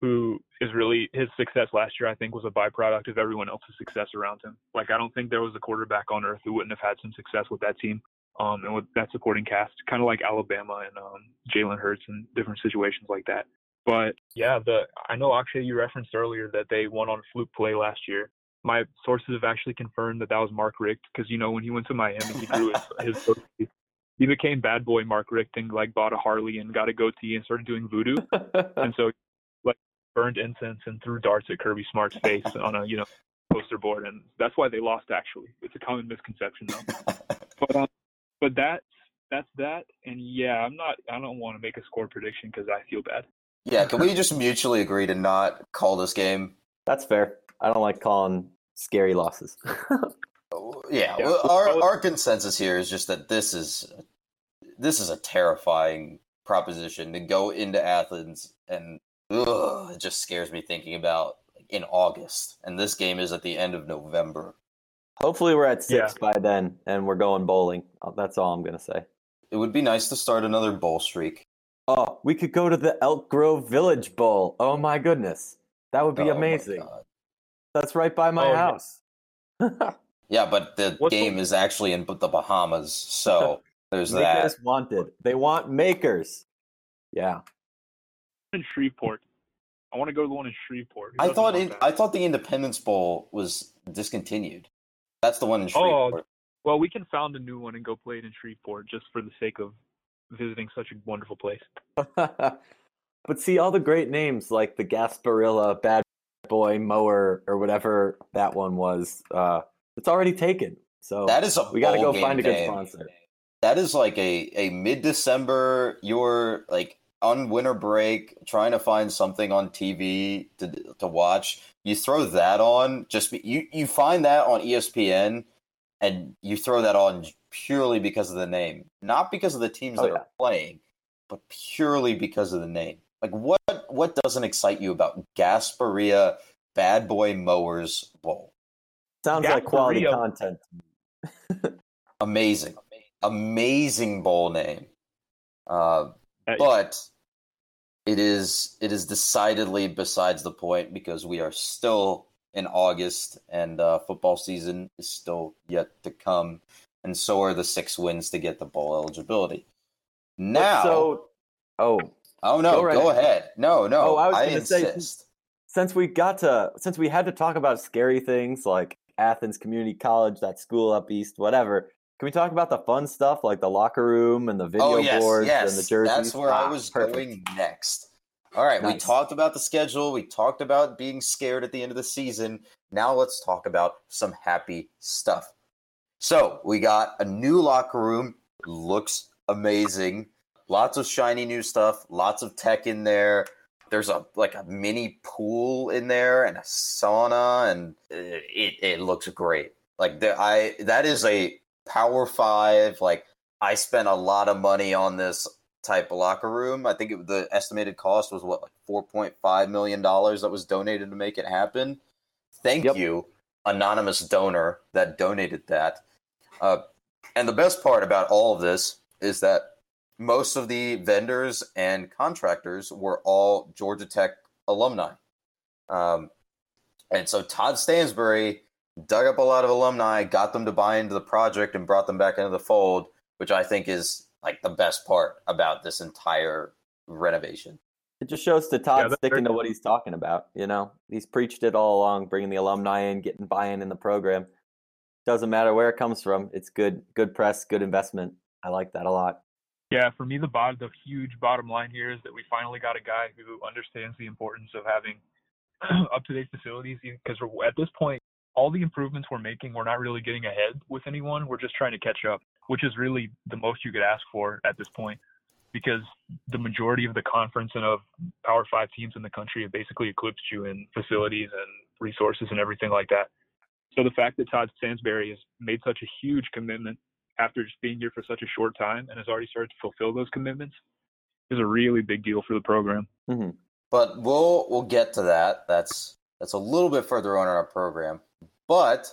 Speaker 3: Who is really his success last year? I think was a byproduct of everyone else's success around him. Like I don't think there was a quarterback on earth who wouldn't have had some success with that team, um, and with that supporting cast, kind of like Alabama and um, Jalen Hurts and different situations like that. But yeah, the I know actually you referenced earlier that they won on fluke play last year. My sources have actually confirmed that that was Mark Richt because you know when he went to Miami, he drew his, his. He became bad boy Mark Richt and like bought a Harley and got a goatee and started doing voodoo. *laughs* And so like burned incense and threw darts at Kirby Smart's face on a you know poster board, and that's why they lost. Actually, it's a common misconception though. *laughs* But um, but that's that's that. And yeah, I'm not. I don't want to make a score prediction because I feel bad.
Speaker 1: Yeah, can we just mutually agree to not call this game?
Speaker 2: That's fair. I don't like calling scary losses. *laughs*
Speaker 1: Yeah,
Speaker 3: Yeah,
Speaker 1: well,
Speaker 3: we'll
Speaker 1: our our consensus here is just that this is this is a terrifying proposition to go into Athens, and ugh, it just scares me thinking about in August, and this game is at the end of November.
Speaker 2: Hopefully, we're at six
Speaker 3: Yeah.
Speaker 2: by then, and we're going bowling. Uh, That's all I'm gonna say.
Speaker 1: It would be nice to start another bowl streak.
Speaker 2: Oh, we could go to the Elk Grove Village Bowl. Oh my goodness, that would be
Speaker 1: Oh
Speaker 2: amazing. That's right by my
Speaker 3: Oh,
Speaker 2: house. *laughs*
Speaker 1: Yeah, but the
Speaker 3: What's the-
Speaker 1: game is actually in the Bahamas, so *laughs* there's that.
Speaker 2: makers wanted. They want makers. Yeah.
Speaker 3: In Shreveport, I want to go to the one in Shreveport. Who
Speaker 1: I thought in. I thought the Independence Bowl was discontinued. That's the one in
Speaker 3: Oh,
Speaker 1: Shreveport.
Speaker 3: Well, we can found a new one and go play it in Shreveport just for the sake of visiting such a wonderful place. *laughs*
Speaker 2: but see all the great names like the Gasparilla, Bad Boy, Mower, or whatever that one was. Uh, it's already taken. So
Speaker 1: that is a
Speaker 2: we got to go find a good
Speaker 1: game.
Speaker 2: sponsor.
Speaker 1: That is like a a mid December. You're like on winter break, trying to find something on TV to to watch. You throw that on. Just be, you you find that on ESPN, and you throw that on purely because of the name, not because of the teams
Speaker 2: Oh,
Speaker 1: that
Speaker 2: yeah.
Speaker 1: are playing, but purely because of the name. Like what what doesn't excite you about Gasparilla Bad Boy Mowers Bowl?
Speaker 2: Sounds like quality content. *laughs*
Speaker 1: Amazing, amazing bowl name. Uh,
Speaker 3: Uh,
Speaker 1: but it is it is decidedly besides the point because we are still in August and uh, football season is still yet to come, and so are the six wins to get the bowl eligibility. Now,
Speaker 2: so oh,
Speaker 1: oh no,
Speaker 2: go
Speaker 1: go,
Speaker 2: right ahead.
Speaker 1: ahead. No, no,
Speaker 2: Oh, I was
Speaker 1: I,
Speaker 2: gonna say-
Speaker 1: insist.
Speaker 2: since we got to since we had to talk about scary things like Athens Community College, that school up east, whatever. Can we talk about the fun stuff like the locker room and the video
Speaker 1: oh yes,
Speaker 2: boards
Speaker 1: yes,
Speaker 2: and the jerseys?
Speaker 1: that's where I
Speaker 2: Ah,
Speaker 1: was
Speaker 2: perfect.
Speaker 1: going next. All right, we talked about the schedule. We talked about being scared at the end of the season. Now let's talk about some happy stuff. So we got a new locker room. Looks amazing. Lots of shiny new stuff. Lots of tech in there. There's a like a mini pool in there and a sauna, and it it looks great. Like the, I that is a Power Five. Like I spent a lot of money on this type of locker room. I think it, the estimated cost was what like four point five million dollars that was donated to make it happen. Thank
Speaker 2: Yep.
Speaker 1: you, anonymous donor that donated that. Uh, and the best part about all of this is that most of the vendors and contractors were all Georgia Tech alumni. Um, and so Todd Stansbury dug up a lot of alumni, got them to buy into the project, and brought them back into the fold, which I think is like the best part about this entire renovation.
Speaker 2: It just shows to Todd
Speaker 3: that's
Speaker 2: sticking to what he's talking about. You know, he's preached it all along, bringing the alumni in, getting buy-in in the program. Doesn't matter where it comes from. It's good, good press, good investment. I like that a lot.
Speaker 3: Yeah, for me, the bot, the huge bottom line here is that we finally got a guy who understands the importance of having *clears throat* up-to-date facilities. Because at this point, all the improvements we're making, we're not really getting ahead with anyone. We're just trying to catch up, which is really the most you could ask for at this point. Because the majority of the conference and of Power Five teams in the country have basically eclipsed you in facilities and resources and everything like that. So the fact that Todd Stansbury has made such a huge commitment after just being here for such a short time and has already started to fulfill those commitments is a really big deal for the program.
Speaker 2: Mm-hmm.
Speaker 1: But we'll we'll get to that. That's that's a little bit further on in our program. But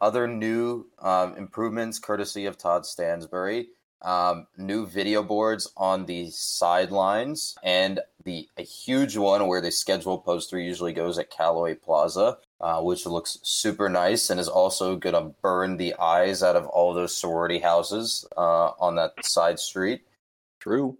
Speaker 1: other new um, improvements, courtesy of Todd Stansbury, um, new video boards on the sidelines, and the a huge one where the schedule poster usually goes at Callaway Plaza, uh, which looks super nice and is also going to burn the eyes out of all those sorority houses uh, on that side street.
Speaker 2: True.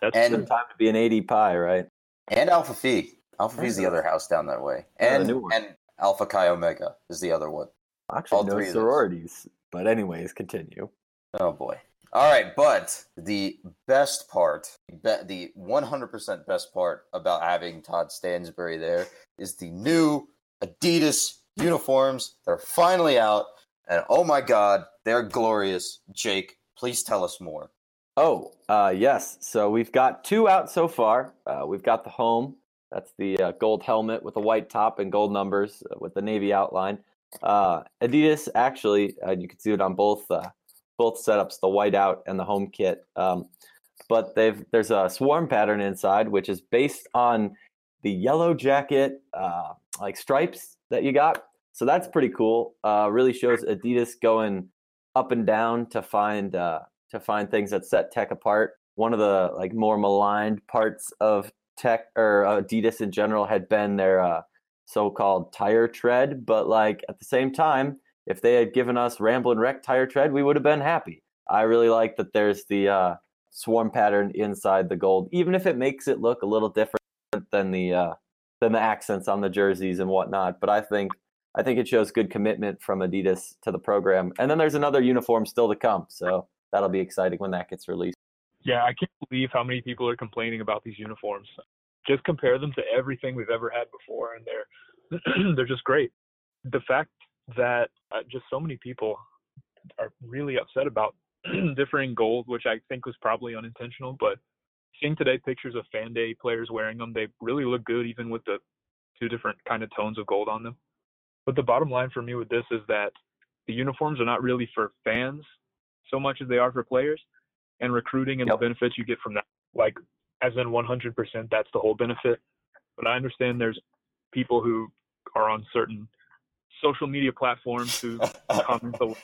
Speaker 3: That's
Speaker 1: And-
Speaker 3: true.
Speaker 2: Time to be an ADPi, right?
Speaker 1: And Alpha Phi. Alpha Phi is the other house down that way.
Speaker 2: Yeah, the
Speaker 1: And,
Speaker 2: new one.
Speaker 1: and Alpha Chi Omega is the other one.
Speaker 2: Actually,
Speaker 1: All
Speaker 2: no sororities. But anyways, continue.
Speaker 1: Oh boy. All right, but the best part, the 100% best part about having Todd Stansbury there is the new Adidas uniforms. They're finally out, and oh my god, they're glorious. Jake, please tell us more.
Speaker 2: Oh, uh, yes. So we've got two out so far. Uh, we've got the home. That's the uh, gold helmet with the white top and gold numbers uh, with the navy outline. Uh, Adidas actually, uh, you can see it on both uh, both setups, the white out and the home kit. Um, but they've there's a swarm pattern inside, which is based on the yellow jacket uh, like stripes that you got. So that's pretty cool. Really shows Adidas going up and down to find to find things that set tech apart. One of the like more maligned parts of tech or Adidas in general had been their uh, so-called tire tread, but like at the same time, if they had given us Ramblin' Wreck tire tread, we would have been happy. I really like that there's the uh, swarm pattern inside the gold, even if it makes it look a little different than the uh, than the accents on the jerseys and whatnot. But I think I think it shows good commitment from Adidas to the program. And then there's another uniform still to come, so that'll be exciting when that gets released.
Speaker 3: Yeah, I can't believe how many people are complaining about these uniforms. Just compare them to everything we've ever had before, and they're *clears throat* they're just great. The fact that uh, just so many people are really upset about *clears throat* differing gold, which I think was probably unintentional, but seeing today pictures of fan day players wearing them, they really look good, even with the two different kind of tones of gold on them. But the bottom line for me with this is that the uniforms are not really for fans so much as they are for players and recruiting and
Speaker 2: Yep.
Speaker 3: the benefits you get from that. Like, as in 100%, that's the whole benefit. But I understand there's people who are on certain social media platforms who *laughs* comment lot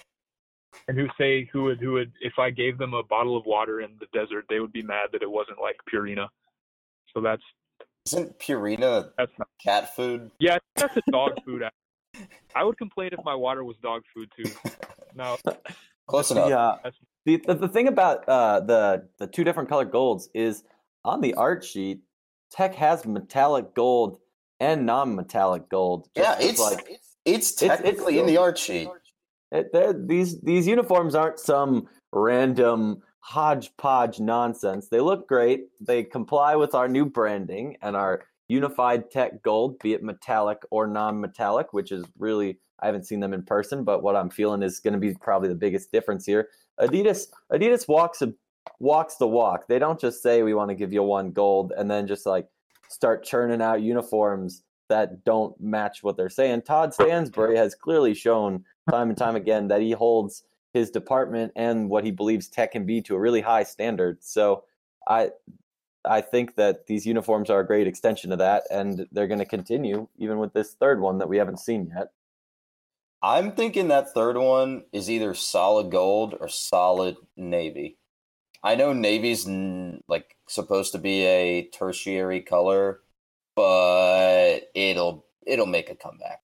Speaker 3: and who say who would who would if I gave them a bottle of water in the desert, they would be mad that it wasn't like Purina. So that's
Speaker 1: Isn't Purina
Speaker 3: that's not
Speaker 1: cat food?
Speaker 3: yeah, that's a dog *laughs* food. I would complain if my water was dog food too. *laughs* No,
Speaker 1: Close enough.
Speaker 2: Yeah. The, the the thing about uh, the the two different colored golds is on the art sheet, Tech has metallic gold and non-metallic gold.
Speaker 1: Yeah, it's
Speaker 2: like
Speaker 1: it's,
Speaker 2: it's
Speaker 1: technically in the art sheet.
Speaker 2: it, these these uniforms aren't some random hodgepodge nonsense. They look great. They comply with our new branding and our unified tech gold, be it metallic or non-metallic, which is really I haven't seen them in person, but what I'm feeling is going to be probably the biggest difference here. Adidas Adidas walks a, walks the walk. They don't just say we want to give you one gold and then just like start churning out uniforms that don't match what they're saying. Todd Stansbury has clearly shown time and time again that he holds his department and what he believes tech can be to a really high standard. So I I think that these uniforms are a great extension of that and they're going to continue even with this third one that we haven't seen yet.
Speaker 1: I'm thinking that third one is either solid gold or solid navy. I know navy's n- like supposed to be a tertiary color, but it'll it'll make a comeback.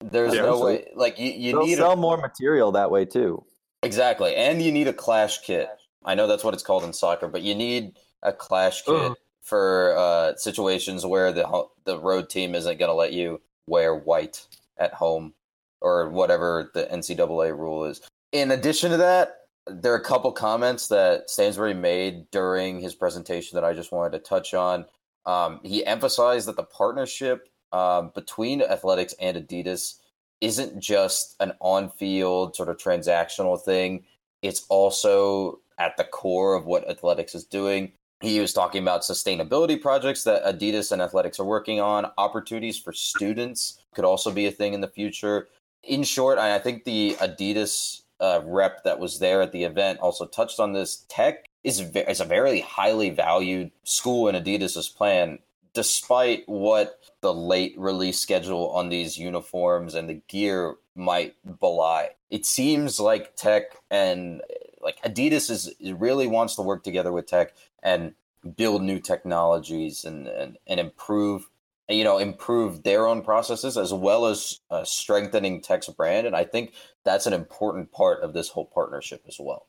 Speaker 1: There's
Speaker 3: Yeah,
Speaker 1: no
Speaker 2: so
Speaker 1: way like you, you need
Speaker 2: sell
Speaker 1: a,
Speaker 2: more material that way too.
Speaker 1: exactly, and you need a clash kit. I know that's what it's called in soccer, but you need a clash kit
Speaker 3: Ugh.
Speaker 1: for uh, situations where the the road team isn't going to let you wear white at home or whatever the NCAA rule is. In addition to that, there are a couple comments that Stansbury made during his presentation that I just wanted to touch on. Um, he emphasized that the partnership um, between athletics and Adidas isn't just an on field sort of transactional thing, it's also at the core of what athletics is doing. He was talking about sustainability projects that Adidas and athletics are working on, opportunities for students could also be a thing in the future. In short, I think the Adidas uh, rep that was there at the event also touched on this. Tech is, is a very highly valued school in Adidas's plan, despite what the late release schedule on these uniforms and the gear might belie. It seems like Tech and like Adidas is really wants to work together with Tech and build new technologies and and, and improve you know improve their own processes as well as uh, strengthening Tech's brand and I think that's an important part of this whole partnership as well.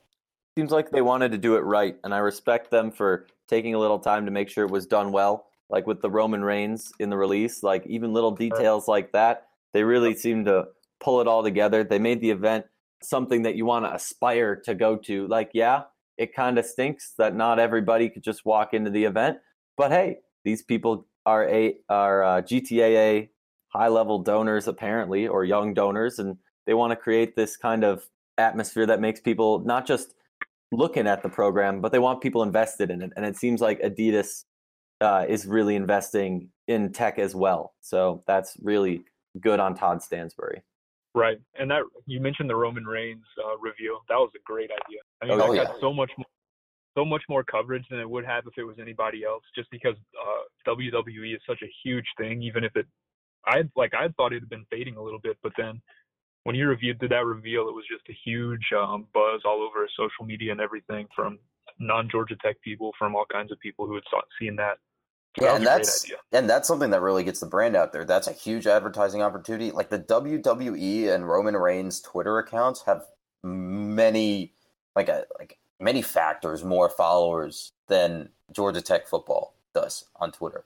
Speaker 2: Seems like they wanted to do it right and I respect them for taking a little time to make sure it was done well like with the Roman Reigns in the release, like even little details like that, they really seem to pull it all together. They made the event something that you want to aspire to go to. Like, yeah, it kind of stinks that not everybody could just walk into the event, but hey, these people are a are uh, GTAA high level donors apparently, or young donors, and they want to create this kind of atmosphere that makes people not just looking at the program, but they want people invested in it. And it seems like Adidas uh, is really investing in tech as well. So that's really good on Todd Stansbury.
Speaker 3: Right, and that you mentioned the Roman Reigns uh, reveal. That was a great idea. I mean, oh, that yeah. got so much, more, so much more coverage than it would have if it was anybody else. Just because uh, WWE is such a huge thing, even if it, I like I thought it had been fading a little bit, but then when you reviewed did that reveal, it was just a huge um, buzz all over social media and everything from non-Georgia Tech people, from all kinds of people who had saw, seen that
Speaker 1: yeah, and that's and that's something that really gets the brand out there. That's a huge advertising opportunity. Like the WWE and Roman Reigns Twitter accounts have many, like a like many factors more followers than Georgia Tech football does on Twitter.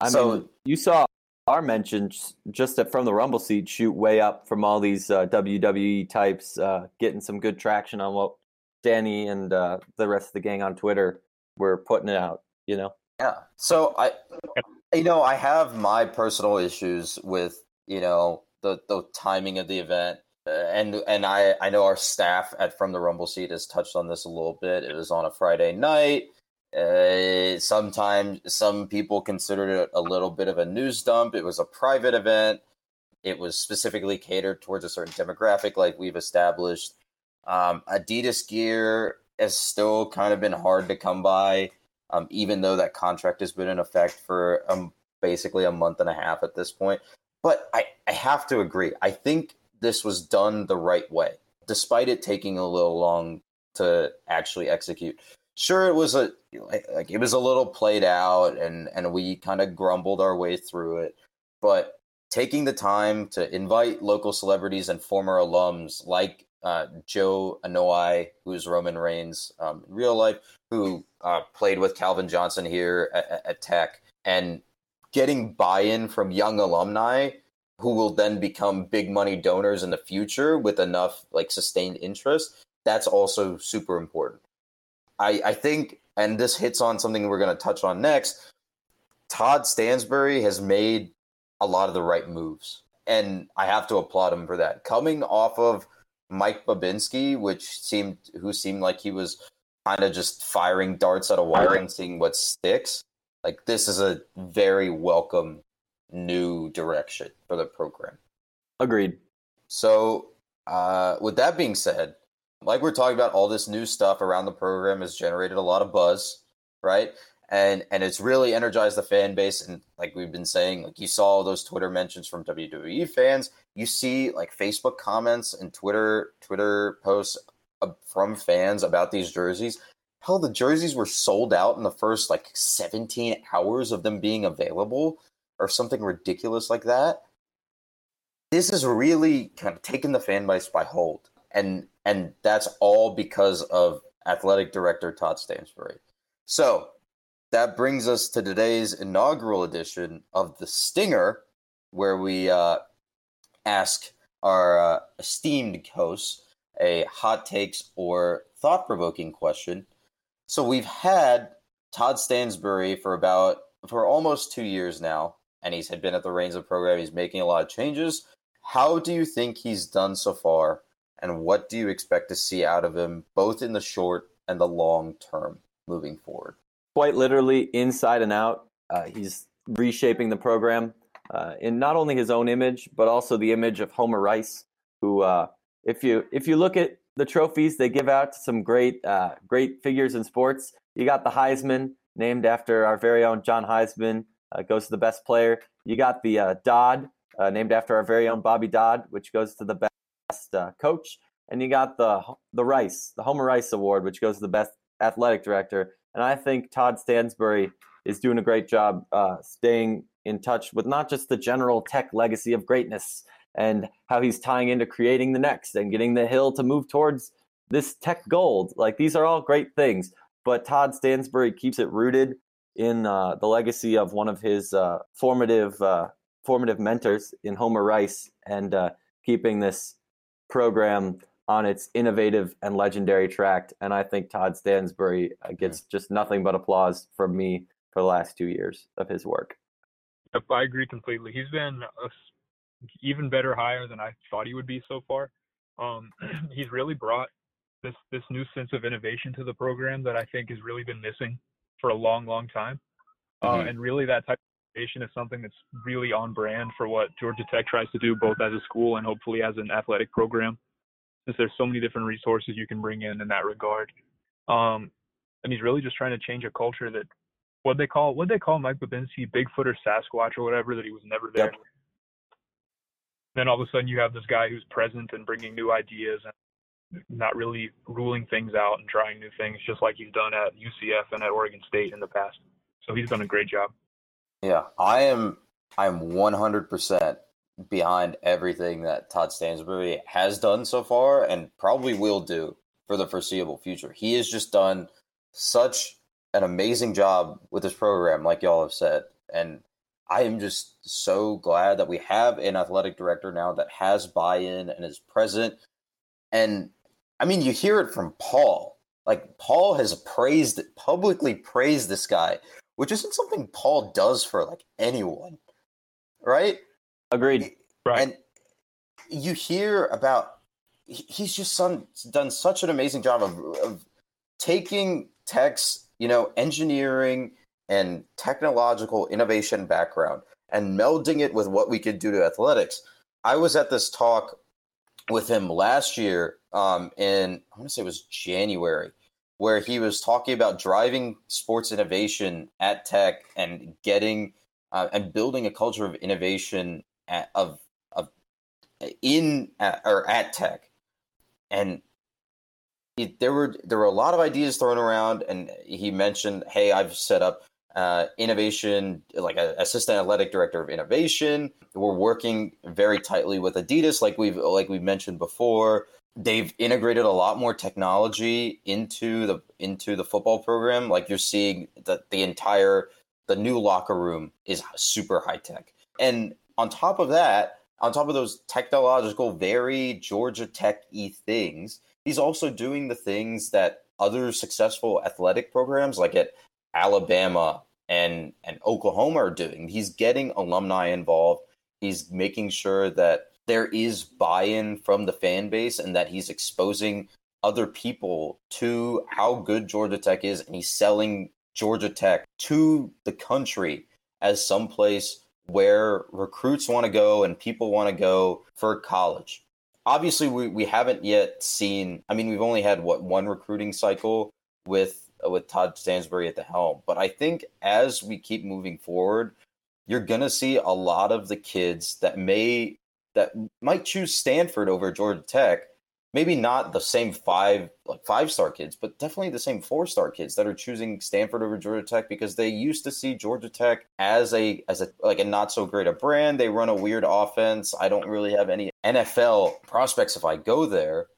Speaker 2: I so, mean, you saw our mentions just from the Rumble seat shoot way up from all these uh, WWE types, uh, getting some good traction on what Danny and uh, the rest of the gang on Twitter were putting it out. You know.
Speaker 1: Yeah. So I, you know, I have my personal issues with you know the the timing of the event, and and I I know our staff at from the Rumble seat has touched on this a little bit. It was on a Friday night. Uh, sometimes some people considered it a little bit of a news dump. It was a private event. It was specifically catered towards a certain demographic, like we've established. Um, Adidas gear has still kind of been hard to come by um, even though that contract has been in effect for um, basically a month and a half at this point. But I, I have to agree. I think this was done the right way, despite it taking a little long to actually execute. Sure, it was a like it was a little played out, and and we kind of grumbled our way through it. But taking the time to invite local celebrities and former alums like uh, Joe Anoa'i, who's Roman Reigns um, in real life, who uh, played with Calvin Johnson here at, at Tech, and getting buy-in from young alumni who will then become big money donors in the future with enough like sustained interest. That's also super important. I, I think, and this hits on something we're going to touch on next. Todd Stansbury has made a lot of the right moves, and I have to applaud him for that. Coming off of Mike Bobinski which seemed who seemed like he was kind of just firing darts at a wire and seeing what sticks. Like this is a very welcome new direction for the program.
Speaker 2: Agreed.
Speaker 1: So, uh, with that being said, like we're talking about, all this new stuff around the program has generated a lot of buzz, right? And and it's really energized the fan base. And like we've been saying, like you saw those Twitter mentions from WWE fans. You see like Facebook comments and Twitter Twitter posts from fans about these jerseys. Hell, the jerseys were sold out in the first like 17 hours of them being available, or something ridiculous like that. This is really kind of taking the fan base by hold, and and that's all because of athletic director Todd Stansbury. So that brings us to today's inaugural edition of the Stinger, where we uh, ask our uh, esteemed hosts a hot takes or thought provoking question. So we've had Todd Stansbury for about for almost two years now, and he's had been at the reins of the program. He's making a lot of changes. How do you think he's done so far, and what do you expect to see out of him, both in the short and the long term moving forward?
Speaker 2: Quite literally, inside and out, uh, he's reshaping the program uh, in not only his own image, but also the image of Homer Rice, who, uh, if you if you look at the trophies they give out to some great uh, great figures in sports, you got the Heisman, named after our very own John Heisman, uh, goes to the best player. You got the uh, Dodd, uh, named after our very own Bobby Dodd, which goes to the best uh, coach. And you got the the Rice, the Homer Rice Award, which goes to the best athletic director. And I think Todd Stansbury is doing a great job uh, staying in touch with not just the general tech legacy of greatness and how he's tying into creating the next and getting the hill to move towards this tech gold. Like these are all great things, but Todd Stansbury keeps it rooted in uh, the legacy of one of his uh, formative uh, formative mentors in Homer Rice and uh, keeping this program on its innovative and legendary track. And I think Todd Stansbury uh, gets just nothing but applause from me for the last two years of his work.
Speaker 3: Yep, I agree completely. He's been a even better higher than I thought he would be so far. Um, *clears throat* he's really brought this this new sense of innovation to the program that I think has really been missing for a long, long time. Uh, mm-hmm. Uh, and really, that type of innovation is something that's really on brand for what Georgia Tech tries to do, both as a school and hopefully as an athletic program. Since there's so many different resources you can bring in in that regard, um, and he's really just trying to change a culture that what they call what they call Mike Bobinski Bigfoot or Sasquatch or whatever that he was never there. Yep. Then all of a sudden you have this guy who's present and bringing new ideas and not really ruling things out and trying new things, just like he's done at UCF and at Oregon State in the past. So he's done a great job.
Speaker 1: Yeah, I am. I am 100% behind everything that Todd Stansbury has done so far, and probably will do for the foreseeable future. He has just done such an amazing job with this program, like y'all have said, and I am just so glad that we have an athletic director now that has buy-in and is present and I mean, you hear it from Paul. Like Paul has praised publicly praised this guy, which isn't something Paul does for like anyone, right?
Speaker 2: Agreed.
Speaker 3: Right.
Speaker 1: And you hear about he's just done, done such an amazing job of, of taking tech's you know engineering and technological innovation background and melding it with what we could do to athletics. I was at this talk with him last year um, in I want to say it was January, where he was talking about driving sports innovation at Tech and getting uh, and building a culture of innovation at, of of in at, or at Tech, and it, there were there were a lot of ideas thrown around, and he mentioned, "Hey, I've set up uh, innovation, like an assistant athletic director of innovation. We're working very tightly with Adidas, like we've like we mentioned before. They've integrated a lot more technology into the into the football program. Like you're seeing that the entire the new locker room is super high tech, and on top of that, on top of those technological, very Georgia Tech y things, he's also doing the things that other successful athletic programs, like at Alabama and and Oklahoma are doing. He's getting alumni involved. He's making sure that there is buy-in from the fan base and that he's exposing other people to how good Georgia Tech is and he's selling Georgia Tech to the country as some place where recruits want to go and people want to go for college. Obviously, we, we haven't yet seen, I mean, we've only had what one recruiting cycle with uh, with Todd Stansbury at the helm. But I think as we keep moving forward, you're going to see a lot of the kids that may that might choose Stanford over Georgia Tech. Maybe not the same five like five star kids, but definitely the same four star kids that are choosing Stanford over Georgia Tech because they used to see Georgia Tech as a as a like a not so great a brand. They run a weird offense. I don't really have any NFL prospects if I go there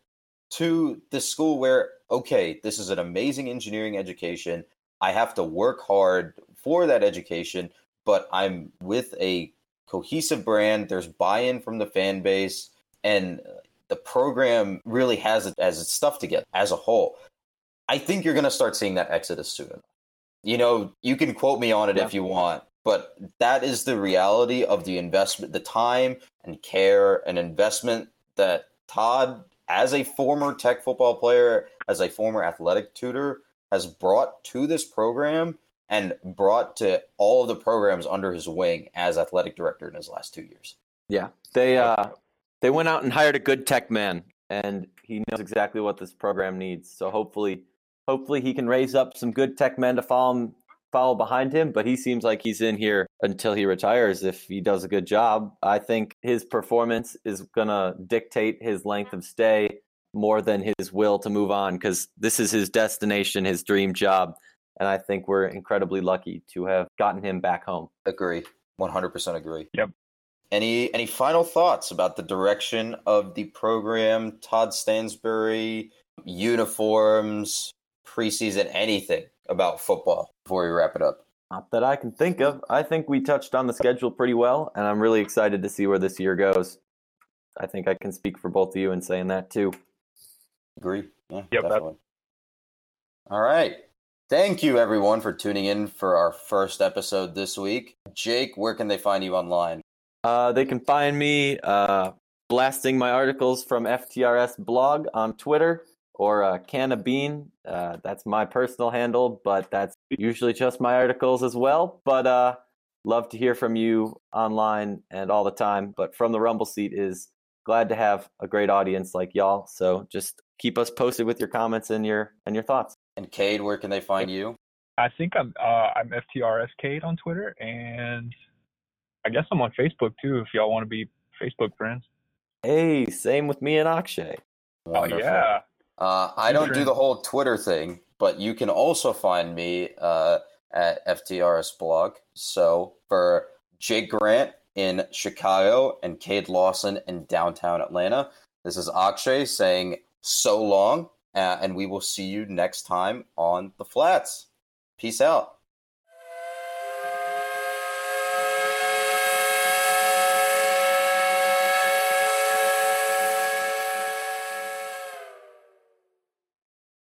Speaker 1: to the school where okay, this is an amazing engineering education. I have to work hard for that education, but I'm with a cohesive brand. There's buy in from the fan base. And the program really has it as its stuff together as a whole. I think you're going to start seeing that exodus soon. You know, you can quote me on it
Speaker 2: Yeah.
Speaker 1: if you want, but that is the reality of the investment, the time and care and investment that Todd, as a former tech football player, as a former athletic tutor, has brought to this program and brought to all of the programs under his wing as athletic director in his last two years.
Speaker 2: Yeah, they uh, they went out and hired a good tech man, and he knows exactly what this program needs. So hopefully, hopefully he can raise up some good tech men to follow him, follow behind him. But he seems like he's in here until he retires. If he does a good job, I think his performance is gonna dictate his length of stay more than his will to move on because this is his destination, his dream job. And I think we're incredibly lucky to have gotten him back home.
Speaker 1: Agree. 100% agree.
Speaker 3: Yep.
Speaker 1: Any any final thoughts about the direction of the program, Todd Stansbury, uniforms, preseason, anything about football before we wrap it up?
Speaker 2: Not that I can think of. I think we touched on the schedule pretty well, and I'm really excited to see where this year goes. I think I can speak for both of you in saying that too.
Speaker 1: Agree. Yeah,
Speaker 3: Yep, that-
Speaker 1: definitely. All right. Thank you, everyone, for tuning in for our first episode this week. Jake, where can they find you online?
Speaker 2: Uh, they can find me uh, blasting my articles from FTRS blog on Twitter or uh, Can of Bean. Uh, that's my personal handle, but that's usually just my articles as well. But uh, love to hear from you online and all the time. But from the Rumble seat is glad to have a great audience like y'all. So just keep us posted with your comments and your and your thoughts.
Speaker 1: And Cade, where can they find you?
Speaker 3: I think I'm uh, I'm FTRSCade on Twitter, and I guess I'm on Facebook too. If y'all want to be Facebook friends.
Speaker 2: Hey, same with me and Akshay.
Speaker 1: Wonderful.
Speaker 3: Oh yeah.
Speaker 1: Uh, I don't do the whole Twitter thing, but you can also find me uh, at FTRS blog. So for Jake Grant in Chicago and Cade Lawson in downtown Atlanta, this is Akshay saying so long, uh, and we will see you next time on the flats. Peace out.